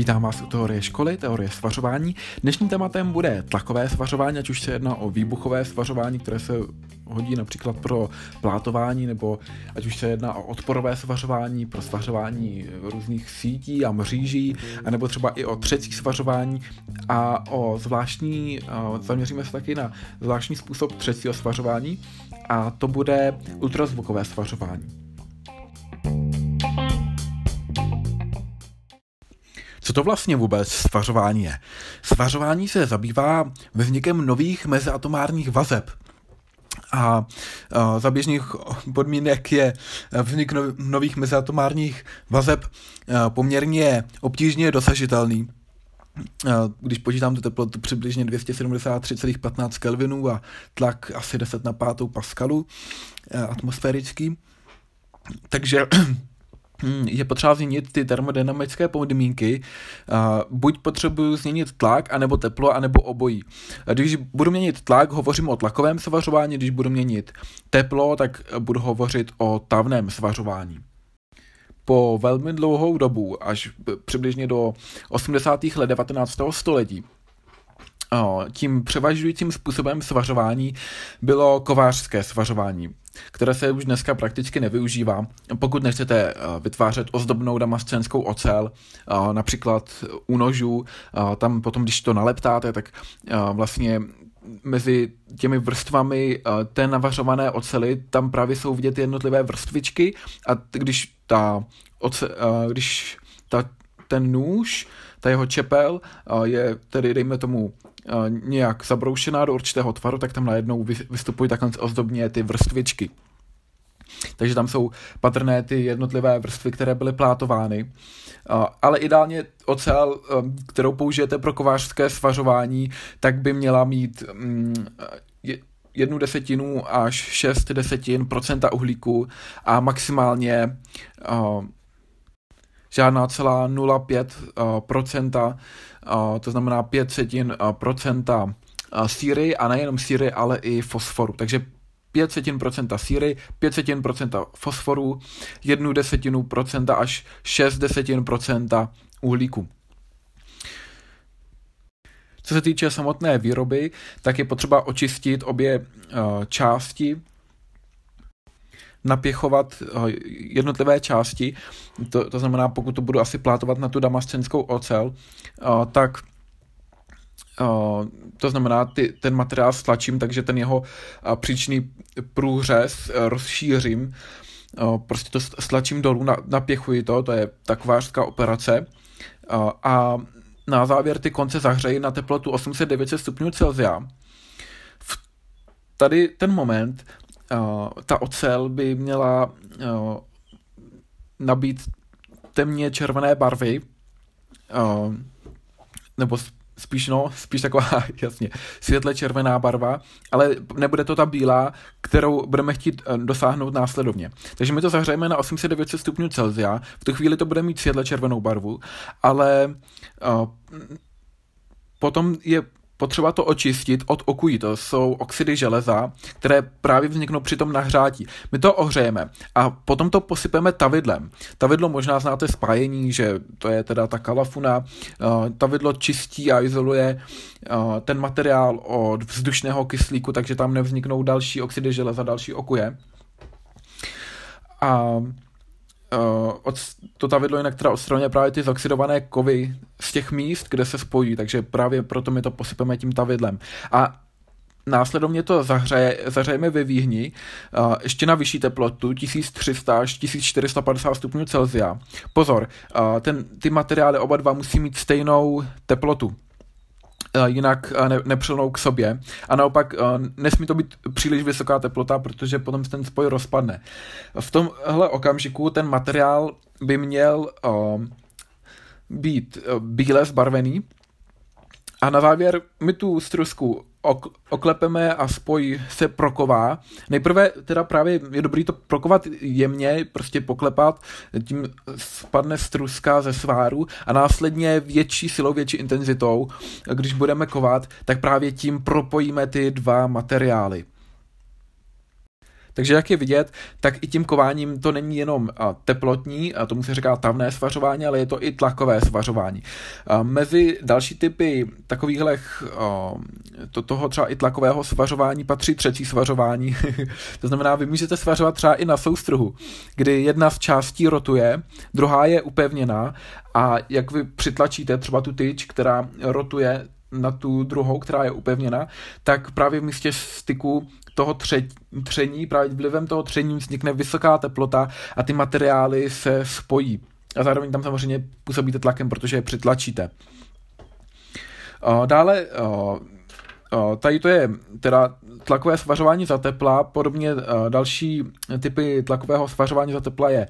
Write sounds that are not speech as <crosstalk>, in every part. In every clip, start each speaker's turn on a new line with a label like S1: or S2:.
S1: Vítám vás u teorie školy, teorie svařování. Dnešním tématem bude tlakové svařování, ať už se jedná o výbuchové svařování, které se hodí například pro plátování, nebo ať už se jedná o odporové svařování, pro svařování různých sítí a mříží, anebo třeba i o třecí svařování a o zvláštní, zaměříme se taky na zvláštní způsob třecího svařování a to bude ultrazvukové svařování. Co to vlastně vůbec svařování je? Svařování se zabývá vznikem nových meziatomárních vazeb. A, za běžných podmínek je vznik nových meziatomárních vazeb poměrně obtížně dosažitelný. Když počítám tu teplotu přibližně 273,15 Kelvinů a tlak asi 10 na 5 paskalu atmosférický. Takže je potřeba změnit ty termodynamické podmínky. Buď potřebuju změnit tlak, anebo teplo, anebo obojí. Když budu měnit tlak, hovořím o tlakovém svařování, když budu měnit teplo, tak budu hovořit o tavném svařování. Po velmi dlouhou dobu, až přibližně do 80. let 19. století, tím převažujícím způsobem svařování bylo kovářské svařování které se už dneska prakticky nevyužívá. Pokud nechcete eh, vytvářet ozdobnou damascenskou ocel, eh, například u nožů, eh, tam potom, když to naleptáte, tak vlastně mezi těmi vrstvami té navařované ocely, tam právě jsou vidět jednotlivé vrstvičky a když ta, oce, když ta, ten nůž, ta jeho čepel je tedy, dejme tomu, nějak zabroušená do určitého tvaru, tak tam najednou vystupují takhle ozdobně ty vrstvičky. Takže tam jsou patrné ty jednotlivé vrstvy, které byly plátovány. Ale ideálně ocel, kterou použijete pro kovářské svařování, tak by měla mít mm, jednu desetinu až šest desetin procenta uhlíku a maximálně žádná celá 0,5 procenta to znamená 5 setin procenta síry a nejenom síry, ale i fosforu. Takže 5 setin procenta síry, 5 setin procenta fosforu, 1 desetinu procenta až 6 desetin procenta uhlíku. Co se týče samotné výroby, tak je potřeba očistit obě části napěchovat eh, jednotlivé části, to, to znamená, pokud to budu asi plátovat na tu damascenskou ocel, eh, tak eh, to znamená, ty, ten materiál stlačím, takže ten jeho příčný průřez rozšířím, prostě to stlačím dolů, napěchuji to, to je takvářská operace. A na závěr ty konce zahřeji na teplotu 800-900 stupňů Celsia. V tady ten moment ta ocel by měla uh, nabít temně červené barvy, uh, nebo spíš no, <laughs> spíš taková, <laughs> jasně, světle červená barva, ale nebude to ta bílá, kterou budeme chtít dosáhnout následovně. Takže my to zahřejeme na 800-900 stupňů Celsia, v tu chvíli to bude mít světle červenou barvu, ale uh, potom je potřeba to očistit od okují, to jsou oxidy železa, které právě vzniknou při tom nahřátí. My to ohřejeme a potom to posypeme tavidlem. Tavidlo možná znáte spájení, že to je teda ta kalafuna. Uh, tavidlo čistí a izoluje uh, ten materiál od vzdušného kyslíku, takže tam nevzniknou další oxidy železa, další okuje. A uh, od, to tavidlo jinak teda odstraňuje právě ty zoxidované kovy z těch míst, kde se spojí, takže právě proto my to posypeme tím tavidlem. A následovně to zahřeje, zahřejeme ve výhni uh, ještě na vyšší teplotu 1300 až 1450 stupňů Celsia. Pozor, uh, ten, ty materiály oba dva musí mít stejnou teplotu. Eh, jinak eh, ne, nepřilnou k sobě. A naopak eh, nesmí to být příliš vysoká teplota, protože potom ten spoj rozpadne. V tomhle okamžiku ten materiál by měl být bíle zbarvený, a na závěr my tu strusku oklepeme a spoj se proková. Nejprve teda právě je dobrý to prokovat jemně, prostě poklepat, tím spadne struska ze sváru a následně větší silou, větší intenzitou, když budeme kovat, tak právě tím propojíme ty dva materiály. Takže jak je vidět, tak i tím kováním to není jenom teplotní, a tomu se říká tavné svařování, ale je to i tlakové svařování. Mezi další typy takovýchhle to, toho třeba i tlakového svařování patří třetí svařování. <laughs> to znamená, vy můžete svařovat třeba i na soustruhu, kdy jedna z částí rotuje, druhá je upevněná a jak vy přitlačíte třeba tu tyč, která rotuje na tu druhou, která je upevněna, tak právě v místě styku toho tře- tření, právě vlivem toho tření vznikne vysoká teplota a ty materiály se spojí. A zároveň tam samozřejmě působíte tlakem, protože je přitlačíte. Dále Tady to je teda tlakové svařování za tepla, podobně další typy tlakového svařování za tepla je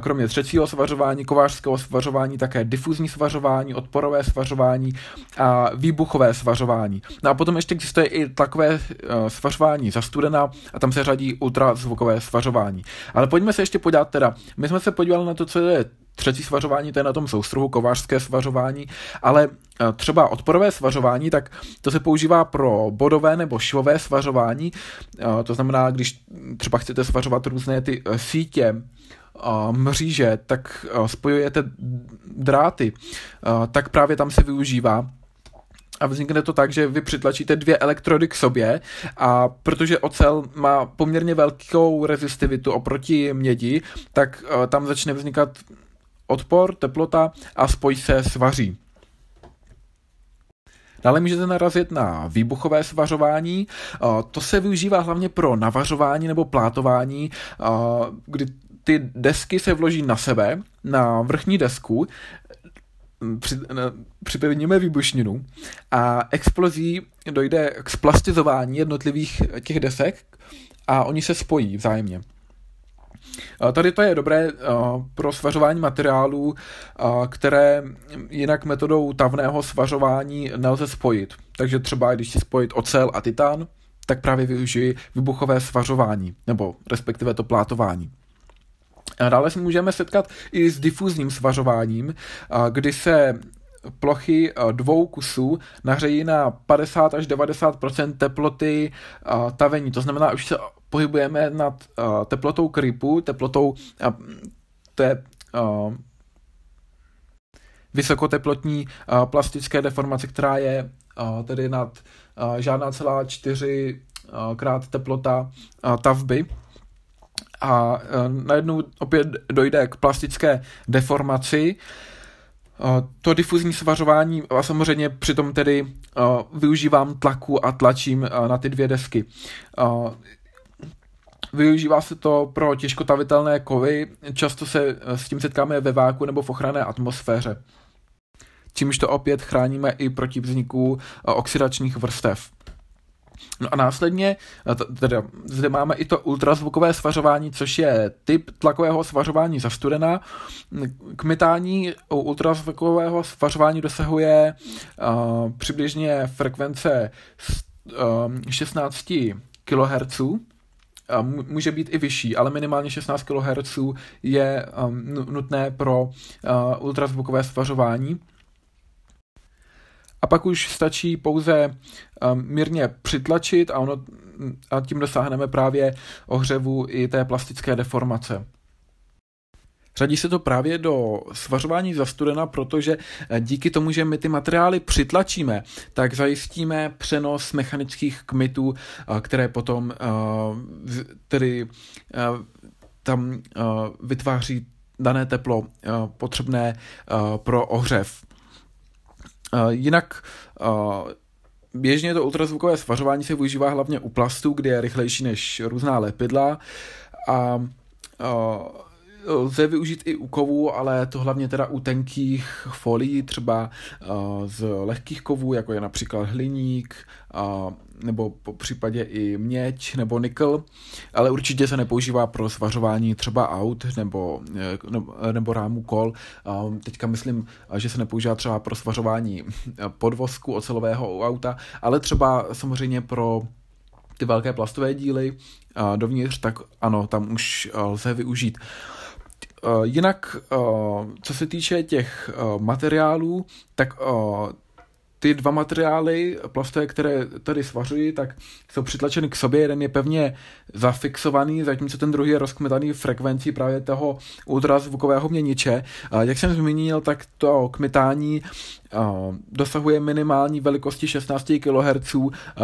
S1: kromě třetího svařování, kovářského svařování, také difuzní svařování, odporové svařování a výbuchové svařování. No a potom ještě existuje i tlakové svařování za studena a tam se řadí ultrazvukové svařování. Ale pojďme se ještě podívat teda, my jsme se podívali na to, co je třetí svařování, to je na tom soustruhu, kovářské svařování, ale třeba odporové svařování, tak to se používá pro bodové nebo švové svařování, e, to znamená, když třeba chcete svařovat různé ty e, sítě, mříže, tak spojujete dráty, tak právě tam se využívá. A vznikne to tak, že vy přitlačíte dvě elektrody k sobě a protože ocel má poměrně velkou rezistivitu oproti mědi, tak tam začne vznikat odpor, teplota a spoj se svaří. Dále můžete narazit na výbuchové svařování. To se využívá hlavně pro navařování nebo plátování, kdy ty desky se vloží na sebe, na vrchní desku, připevníme výbušninu a explozí dojde k splastizování jednotlivých těch desek a oni se spojí vzájemně. Tady to je dobré pro svařování materiálů, které jinak metodou tavného svařování nelze spojit. Takže třeba když si spojit ocel a titán, tak právě využiji vybuchové svařování, nebo respektive to plátování. A dále se můžeme setkat i s difuzním svařováním, kdy se plochy dvou kusů nahřejí na 50 až 90% teploty tavení. To znamená, už se pohybujeme nad uh, teplotou krypu, teplotou, uh, je uh, vysokoteplotní uh, plastické deformace, která je uh, tedy nad uh, žádná celá čtyři uh, krát teplota uh, tavby. A uh, najednou opět dojde k plastické deformaci, to difuzní svařování a samozřejmě přitom tedy uh, využívám tlaku a tlačím uh, na ty dvě desky. Využívá se to pro těžkotavitelné kovy, často se eh, s tím setkáme ve váku nebo v ochranné atmosféře. Čímž to opět chráníme i proti vzniku eh, oxidačních vrstev. No a následně, eh, teda, zde máme i to ultrazvukové svařování, což je typ tlakového svařování za studena. Kmitání u ultrazvukového svařování dosahuje uh, přibližně frekvence uh, 16 kHz, může být i vyšší, ale minimálně 16 kHz je um, nutné pro uh, ultrazvukové svařování. A pak už stačí pouze um, mírně přitlačit a, ono, a tím dosáhneme právě ohřevu i té plastické deformace. Řadí se to právě do svařování za studena, protože eh, díky tomu, že my ty materiály přitlačíme, tak zajistíme přenos mechanických kmitů, eh, které potom eh, tedy tam vytváří dané teplo potřebné pro ohřev. Jinak běžně to ultrazvukové svařování se využívá hlavně u plastů, kde je rychlejší než různá lepidla a lze využít i u kovů, ale to hlavně teda u tenkých folií, třeba uh, z lehkých kovů, jako je například hliník, uh, nebo po případě i měď nebo nikl, ale určitě se nepoužívá pro svařování třeba aut nebo, nebo, nebo rámu kol. Teďka myslím, že se nepoužívá třeba pro svařování podvozku ocelového auta, ale třeba samozřejmě pro ty velké plastové díly dovnitř, tak ano, tam už lze využít. Uh, jinak, uh, co se týče těch uh, materiálů, tak ty dva materiály plastové, které tady svařují, tak jsou přitlačeny k sobě, jeden je pevně zafixovaný, zatímco ten druhý je rozkmitaný frekvencí právě toho ultrazvukového měniče. Jak jsem zmínil, tak to kmitání dosahuje minimální velikosti 16 kHz,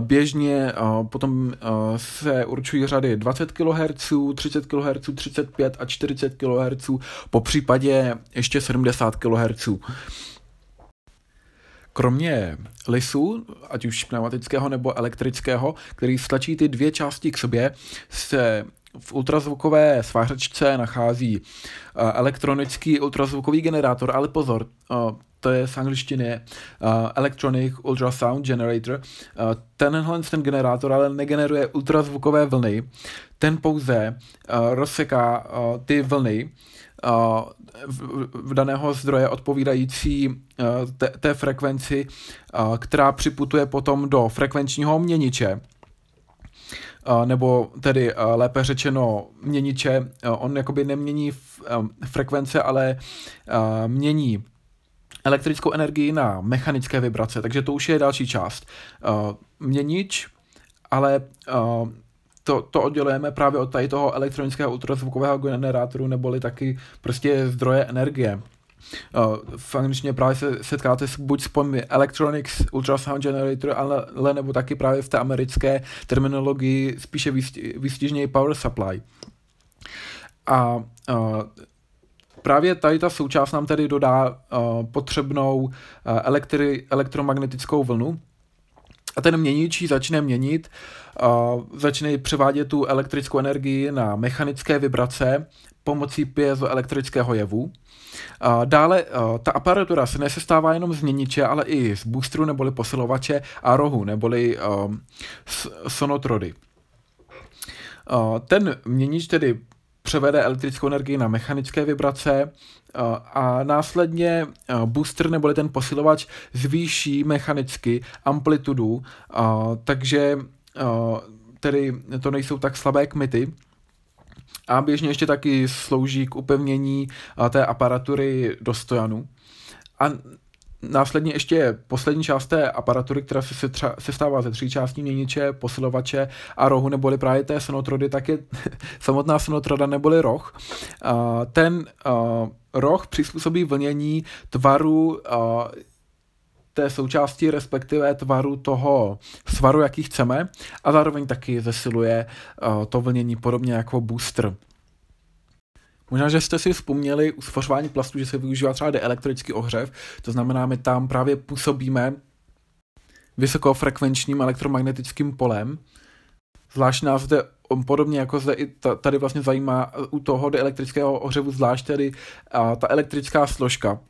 S1: běžně potom se určují řady 20 kHz, 30 kHz, 35 a 40 kHz, po případě ještě 70 kHz. Kromě lisu, ať už pneumatického nebo elektrického, který stlačí ty dvě části k sobě, se v ultrazvukové svářečce nachází eh, elektronický ultrazvukový generátor, ale pozor, eh, to je z angličtiny uh, Electronic Ultrasound Generator. Tenhle ten generátor ale negeneruje ultrazvukové vlny, ten pouze rozseká ty vlny v, v daného zdroje odpovídající te, té frekvenci, uh, která připutuje potom do frekvenčního měniče. Nebo tedy lépe řečeno měniče, on jakoby nemění frekvence, ale mění elektrickou energii na mechanické vibrace, takže to už je další část. Měnič, ale to, to oddělujeme právě od tady toho elektronického ultrazvukového generátoru, neboli taky prostě zdroje energie. Uh, angličtině právě se setkáte s, buď s pojmy Electronics Ultrasound Generator, ale, ale nebo taky právě v té americké terminologii spíše výstižněji Power Supply. A uh, právě tady ta součást nám tedy dodá uh, potřebnou uh, elektri, elektromagnetickou vlnu, a ten měnič začne měnit, uh, začne převádět tu elektrickou energii na mechanické vibrace pomocí piezoelektrického jevu. Dále ta aparatura se nesestává jenom z měniče, ale i z boostru neboli posilovače a rohu neboli sonotrody. Ten měnič tedy převede elektrickou energii na mechanické vibrace a následně booster neboli ten posilovač zvýší mechanicky amplitudu, takže tedy to nejsou tak slabé kmity, a běžně ještě taky slouží k upevnění té aparatury do stojanu. A následně ještě poslední část té aparatury, která se, setřa, se stává ze tří částí měniče, posilovače a rohu, neboli právě té sonotrody, tak je <laughs> samotná sonotroda neboli roh. Ten roh přizpůsobí vlnění tvaru té součásti, respektive tvaru toho svaru, jaký chceme a zároveň taky zesiluje uh, to vlnění podobně jako booster. Možná, že jste si vzpomněli u sfořování plastu, že se využívá třeba elektrický ohřev, to znamená, my tam právě působíme vysokofrekvenčním elektromagnetickým polem. Zvlášť nás zde podobně jako zde i tady vlastně zajímá u toho elektrického ohřevu zvlášť tedy ta elektrická složka,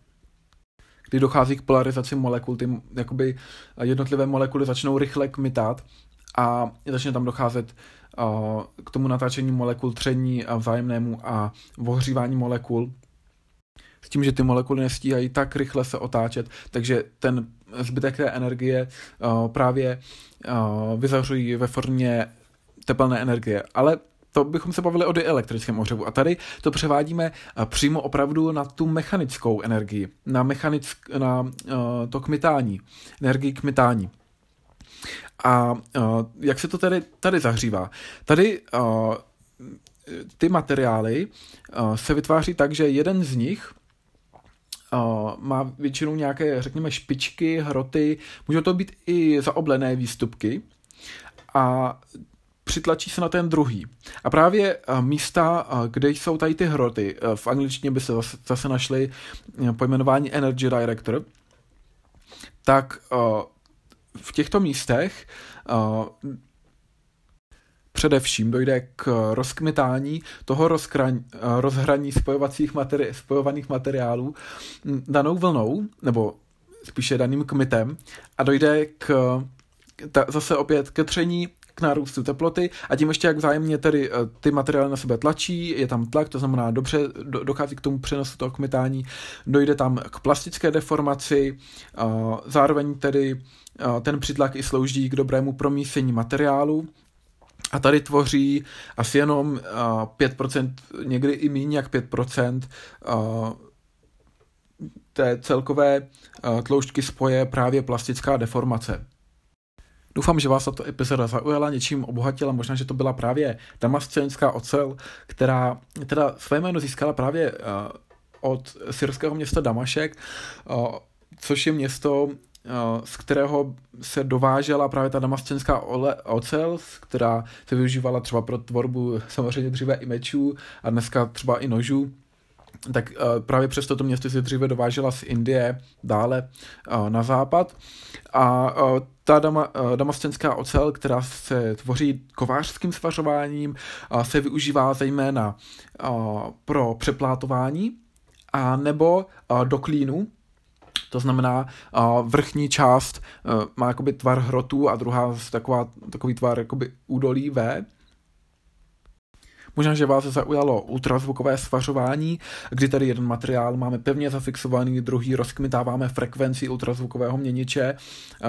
S1: kdy dochází k polarizaci molekul, ty jakoby jednotlivé molekuly začnou rychle kmitat a začne tam docházet uh, k tomu natáčení molekul, tření a vzájemnému a ohřívání molekul s tím, že ty molekuly nestíhají tak rychle se otáčet, takže ten zbytek té energie uh, právě uh, vyzařují ve formě tepelné energie. Ale to bychom se bavili o dielektrickém ohřevu. A tady to převádíme eh, přímo opravdu na tu mechanickou energii, na, mechanick, na uh, to kmitání, energii kmitání. A uh, jak se to tady, tady zahřívá? Tady uh, ty materiály uh, se vytváří tak, že jeden z nich Uh, má většinou nějaké, řekněme, špičky, hroty, můžou to být i zaoblené výstupky a přitlačí se na ten druhý. A právě eh, místa, eh, kde jsou tady ty hroty, eh, v angličtině by se zase našly pojmenování Energy Director, tak v těchto místech především dojde k rozkmitání toho rozkraň, rozhraní spojovacích materi- spojovaných materiálů danou vlnou, nebo spíše daným kmitem a dojde k ta, zase opět ke tření k nárůstu teploty a tím ještě jak vzájemně tedy eh, ty materiály na sebe tlačí, je tam tlak, to znamená dobře dochází k tomu přenosu toho kmitání, dojde tam k plastické deformaci, zároveň tedy ten přitlak i slouží k dobrému promísení materiálu, a tady tvoří asi jenom 5%, někdy i méně jak 5% té celkové tloušťky spoje právě plastická deformace. Doufám, že vás tato epizoda zaujala, něčím obohatila, možná, že to byla právě damascenská ocel, která teda své jméno získala právě od syrského města Damašek, což je město, z kterého se dovážela právě ta damascenská ocel, která se využívala třeba pro tvorbu samozřejmě dříve i mečů a dneska třeba i nožů tak uh, právě přes toto město se dříve dovážela z Indie dále uh, na západ a uh, ta dama, damascenská ocel, která se tvoří kovářským svařováním, se využívá zejména pro přeplátování a nebo do klínu, to znamená, vrchní část má jakoby tvar hrotu a druhá taková, takový tvar jakoby údolí V. Možná, že vás zaujalo ultrazvukové svařování, kdy tady jeden materiál máme pevně zafixovaný, druhý rozkmitáváme frekvenci ultrazvukového měniče,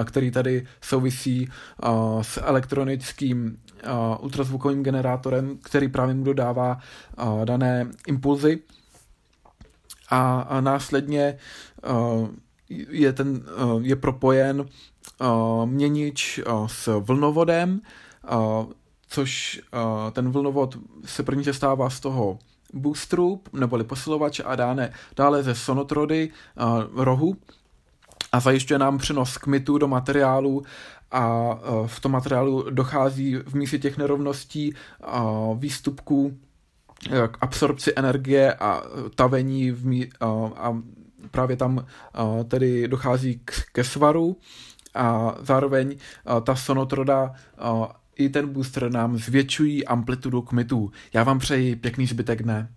S1: který tady souvisí s elektronickým ultrazvukovým generátorem, který právě mu dodává dané impulzy. A následně je, ten, je propojen měnič s vlnovodem, což uh, ten vlnovod se první stává z toho boosteru, neboli posilovače a dáne, dále ze sonotrody uh, rohu a zajišťuje nám přenos kmitu do materiálu a uh, v tom materiálu dochází v místě těch nerovností uh, výstupků k absorpci energie a tavení v mí- uh, a právě tam tedy dochází k, ke svaru a zároveň ta sonotroda i ten booster nám zvětšují amplitudu kmitů. Já vám přeji pěkný zbytek dne.